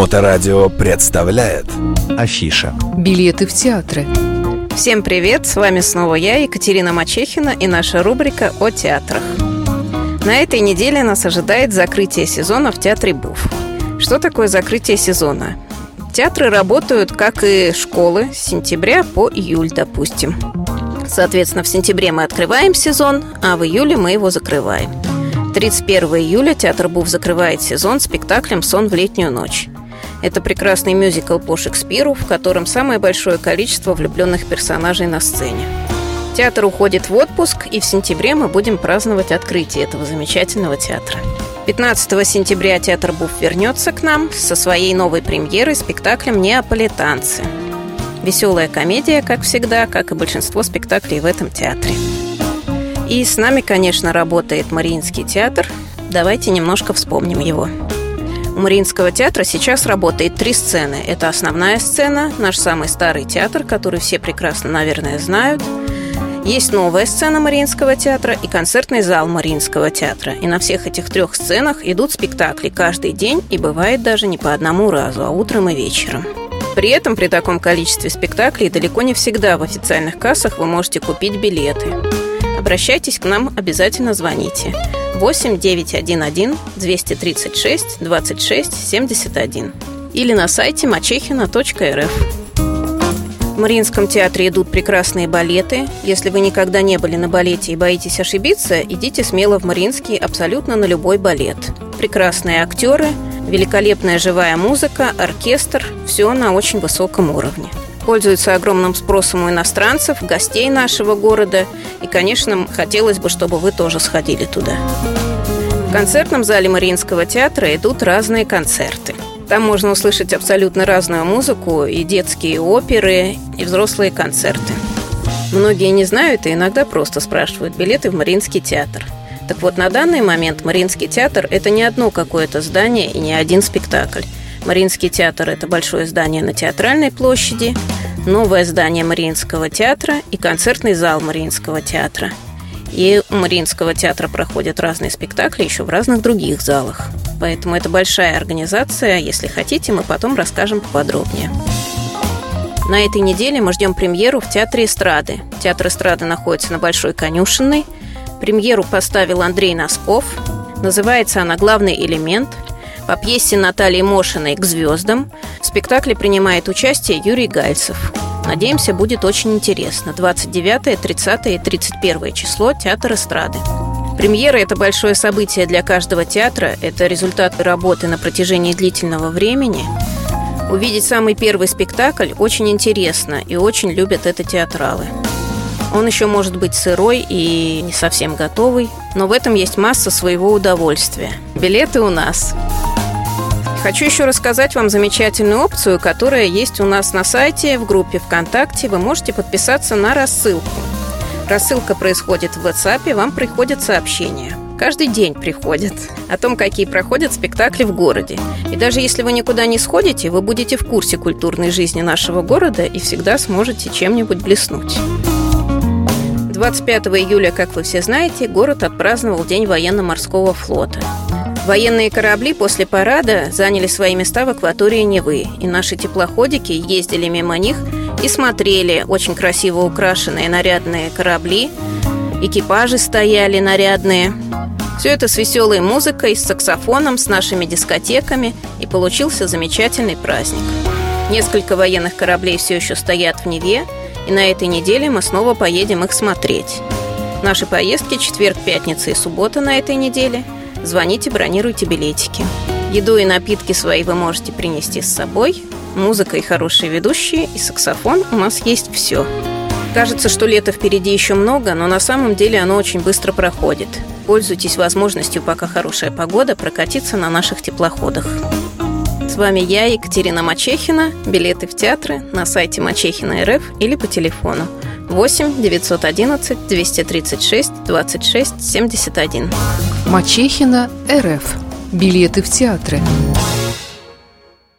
Моторадио представляет Афиша Билеты в театры Всем привет! С вами снова я, Екатерина Мачехина и наша рубрика о театрах. На этой неделе нас ожидает закрытие сезона в Театре Буф. Что такое закрытие сезона? Театры работают, как и школы, с сентября по июль, допустим. Соответственно, в сентябре мы открываем сезон, а в июле мы его закрываем. 31 июля Театр Буф закрывает сезон спектаклем «Сон в летнюю ночь». Это прекрасный мюзикл по Шекспиру, в котором самое большое количество влюбленных персонажей на сцене. Театр уходит в отпуск, и в сентябре мы будем праздновать открытие этого замечательного театра. 15 сентября Театр Буф вернется к нам со своей новой премьерой спектаклем «Неаполитанцы». Веселая комедия, как всегда, как и большинство спектаклей в этом театре. И с нами, конечно, работает Мариинский театр. Давайте немножко вспомним его. Мариинского театра сейчас работает три сцены. Это основная сцена, наш самый старый театр, который все прекрасно, наверное, знают. Есть новая сцена Мариинского театра и концертный зал Мариинского театра. И на всех этих трех сценах идут спектакли каждый день и бывает даже не по одному разу, а утром и вечером. При этом при таком количестве спектаклей далеко не всегда в официальных кассах вы можете купить билеты. Обращайтесь к нам, обязательно звоните. 8 911 236 26 71 или на сайте мачехина.рф. В Мариинском театре идут прекрасные балеты. Если вы никогда не были на балете и боитесь ошибиться, идите смело в Мариинский абсолютно на любой балет. Прекрасные актеры, великолепная живая музыка, оркестр – все на очень высоком уровне пользуется огромным спросом у иностранцев, гостей нашего города. И, конечно, хотелось бы, чтобы вы тоже сходили туда. В концертном зале Мариинского театра идут разные концерты. Там можно услышать абсолютно разную музыку, и детские оперы, и взрослые концерты. Многие не знают и иногда просто спрашивают билеты в Мариинский театр. Так вот, на данный момент Мариинский театр – это не одно какое-то здание и не один спектакль. Мариинский театр – это большое здание на Театральной площади, новое здание Мариинского театра и концертный зал Мариинского театра. И у Мариинского театра проходят разные спектакли еще в разных других залах. Поэтому это большая организация. Если хотите, мы потом расскажем поподробнее. На этой неделе мы ждем премьеру в Театре эстрады. Театр эстрады находится на Большой Конюшенной. Премьеру поставил Андрей Носков. Называется она «Главный элемент». По пьесе Натальи Мошиной «К звездам» в спектакле принимает участие Юрий Гальцев. Надеемся, будет очень интересно. 29, 30 и 31 число Театр эстрады. Премьера – это большое событие для каждого театра. Это результат работы на протяжении длительного времени. Увидеть самый первый спектакль очень интересно, и очень любят это театралы. Он еще может быть сырой и не совсем готовый, но в этом есть масса своего удовольствия. Билеты у нас. Хочу еще рассказать вам замечательную опцию, которая есть у нас на сайте, в группе ВКонтакте. Вы можете подписаться на рассылку. Рассылка происходит в WhatsApp, вам приходят сообщения. Каждый день приходят о том, какие проходят спектакли в городе. И даже если вы никуда не сходите, вы будете в курсе культурной жизни нашего города и всегда сможете чем-нибудь блеснуть. 25 июля, как вы все знаете, город отпраздновал День военно-морского флота. Военные корабли после парада заняли свои места в акватории Невы, и наши теплоходики ездили мимо них и смотрели очень красиво украшенные нарядные корабли, экипажи стояли нарядные. Все это с веселой музыкой, с саксофоном, с нашими дискотеками, и получился замечательный праздник. Несколько военных кораблей все еще стоят в Неве, и на этой неделе мы снова поедем их смотреть. Наши поездки четверг, пятница и суббота на этой неделе – Звоните, бронируйте билетики. Еду и напитки свои вы можете принести с собой. Музыка и хорошие ведущие, и саксофон у нас есть все. Кажется, что лето впереди еще много, но на самом деле оно очень быстро проходит. Пользуйтесь возможностью, пока хорошая погода, прокатиться на наших теплоходах. С вами я, Екатерина Мачехина. Билеты в театры на сайте Мачехина РФ или по телефону 8 911 236 26 71. Мачехина РФ. Билеты в театры.